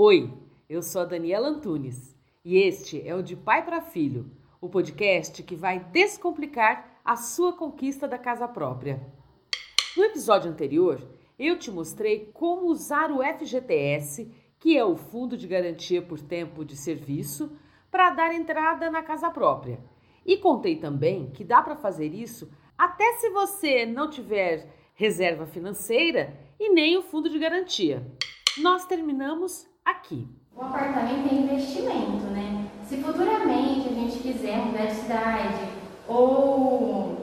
Oi, eu sou a Daniela Antunes e este é o De Pai para Filho, o podcast que vai descomplicar a sua conquista da casa própria. No episódio anterior, eu te mostrei como usar o FGTS, que é o Fundo de Garantia por Tempo de Serviço, para dar entrada na casa própria. E contei também que dá para fazer isso até se você não tiver reserva financeira e nem o fundo de garantia. Nós terminamos aqui. O apartamento é investimento, né? Se futuramente a gente quiser mudar de cidade ou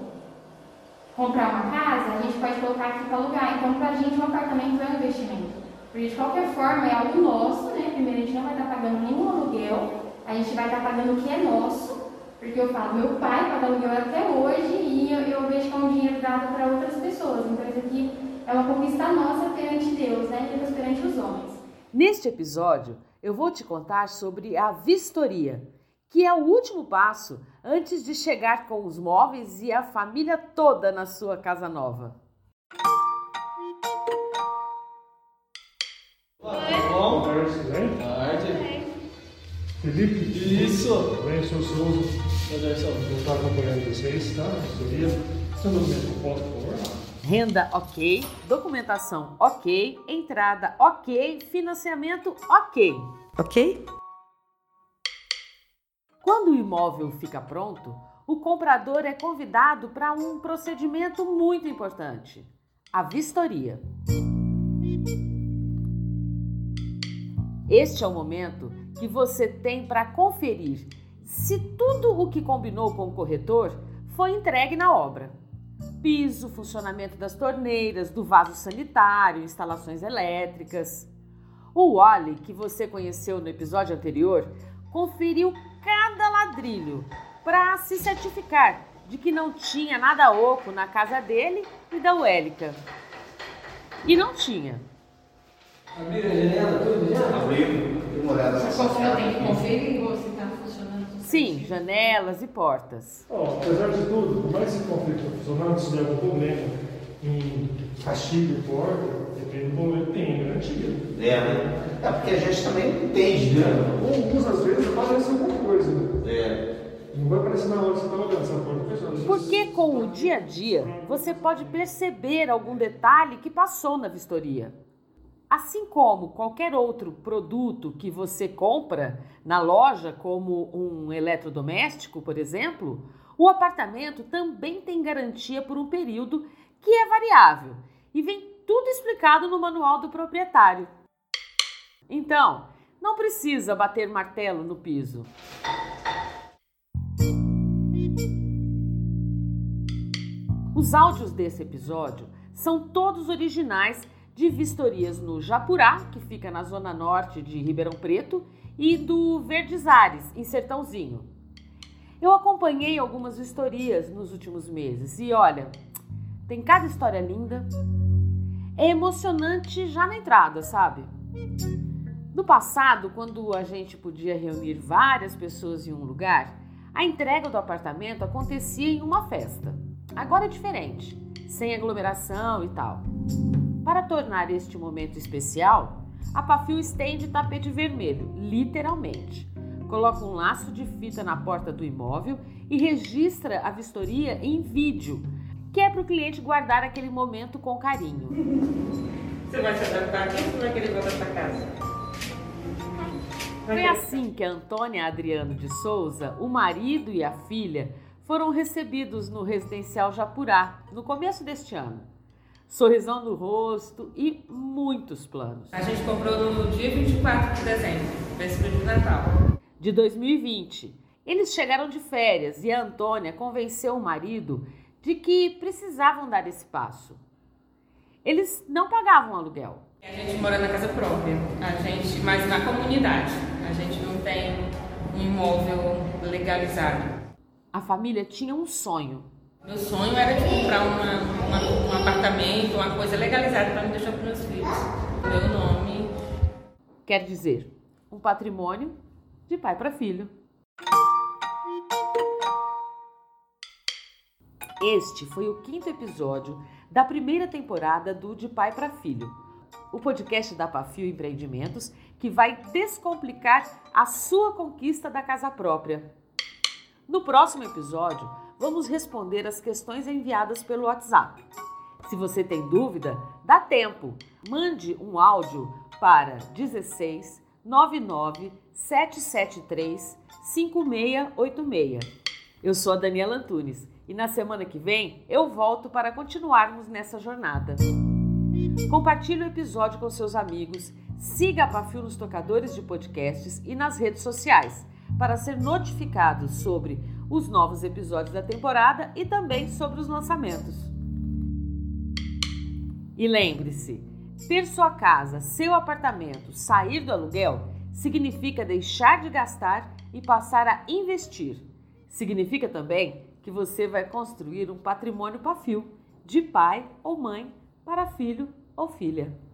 comprar uma casa, a gente pode colocar aqui para alugar. Então, para a gente, um apartamento é um investimento. Porque, de qualquer forma, é algo nosso, né? Primeiro, a gente não vai estar pagando nenhum aluguel, a gente vai estar pagando o que é nosso. Porque eu falo, meu pai paga aluguel até hoje e eu, eu vejo que é um dinheiro dado para outras pessoas. Então, isso aqui é uma conquista nossa perante Deus, né? Deus perante os homens. Neste episódio, eu vou te contar sobre a vistoria, que é o último passo antes de chegar com os móveis e a família toda na sua casa nova. Bom, boa tarde, tudo bem? Tarde. Felipe? Isso. Bem, sou o Souza. Anderson. Vou estar acompanhando vocês, tá? Vistoria. Seu documento, foto, por favor. Renda ok, documentação ok, entrada ok, financiamento ok. Ok? Quando o imóvel fica pronto, o comprador é convidado para um procedimento muito importante: a vistoria. Este é o momento que você tem para conferir se tudo o que combinou com o corretor foi entregue na obra piso, funcionamento das torneiras, do vaso sanitário, instalações elétricas. O Wally, que você conheceu no episódio anterior, conferiu cada ladrilho para se certificar de que não tinha nada oco na casa dele e da Uélica. E não tinha. Abriu a janela? Demorado. Você confere, tem que conferir se está funcionando Sim, janelas e portas. Apesar de tudo, por mais que esse conflito está funcionando, se der algum problema em castigo e porta, depende do momento, tem garantia. É, né? É porque a gente também não entende, né? Algumas às vezes aparece alguma coisa, né? É. Não vai aparecer na hora que você está olhando, essa porta fechada. Porque com o dia a dia você pode perceber algum detalhe que passou na vistoria. Assim como qualquer outro produto que você compra na loja, como um eletrodoméstico, por exemplo, o apartamento também tem garantia por um período que é variável e vem tudo explicado no manual do proprietário. Então, não precisa bater martelo no piso. Os áudios desse episódio são todos originais de vistorias no Japurá, que fica na zona norte de Ribeirão Preto, e do Verdes Ares, em Sertãozinho. Eu acompanhei algumas vistorias nos últimos meses e olha, tem cada história linda. É emocionante já na entrada, sabe? No passado, quando a gente podia reunir várias pessoas em um lugar, a entrega do apartamento acontecia em uma festa. Agora é diferente, sem aglomeração e tal. Para tornar este momento especial, a Pafil estende tapete vermelho, literalmente. Coloca um laço de fita na porta do imóvel e registra a vistoria em vídeo, que é para o cliente guardar aquele momento com carinho. Você vai se adaptar aqui ou você vai querer voltar para casa? Foi assim que a Antônia Adriano de Souza, o marido e a filha, foram recebidos no residencial Japurá no começo deste ano. Sorrisão no rosto e muitos planos. A gente comprou no dia 24 de dezembro, véspera de Natal. De 2020, eles chegaram de férias e a Antônia convenceu o marido de que precisavam dar esse passo. Eles não pagavam aluguel. A gente mora na casa própria, a gente, mas na comunidade. A gente não tem um imóvel legalizado. A família tinha um sonho. Meu sonho era de comprar uma, uma- um apartamento, uma coisa legalizada para me deixar para meus filhos. Meu nome. Quer dizer, um patrimônio de pai para filho. Este foi o quinto episódio da primeira temporada do De Pai para Filho, o podcast da Pafio Empreendimentos que vai descomplicar a sua conquista da casa própria. No próximo episódio, vamos responder as questões enviadas pelo WhatsApp. Se você tem dúvida, dá tempo. Mande um áudio para 16 99 773 5686. Eu sou a Daniela Antunes e na semana que vem eu volto para continuarmos nessa jornada. Compartilhe o episódio com seus amigos, siga a Pafio nos tocadores de podcasts e nas redes sociais para ser notificado sobre os novos episódios da temporada e também sobre os lançamentos. E lembre-se, ter sua casa, seu apartamento, sair do aluguel significa deixar de gastar e passar a investir. Significa também que você vai construir um patrimônio para fio, de pai ou mãe para filho ou filha.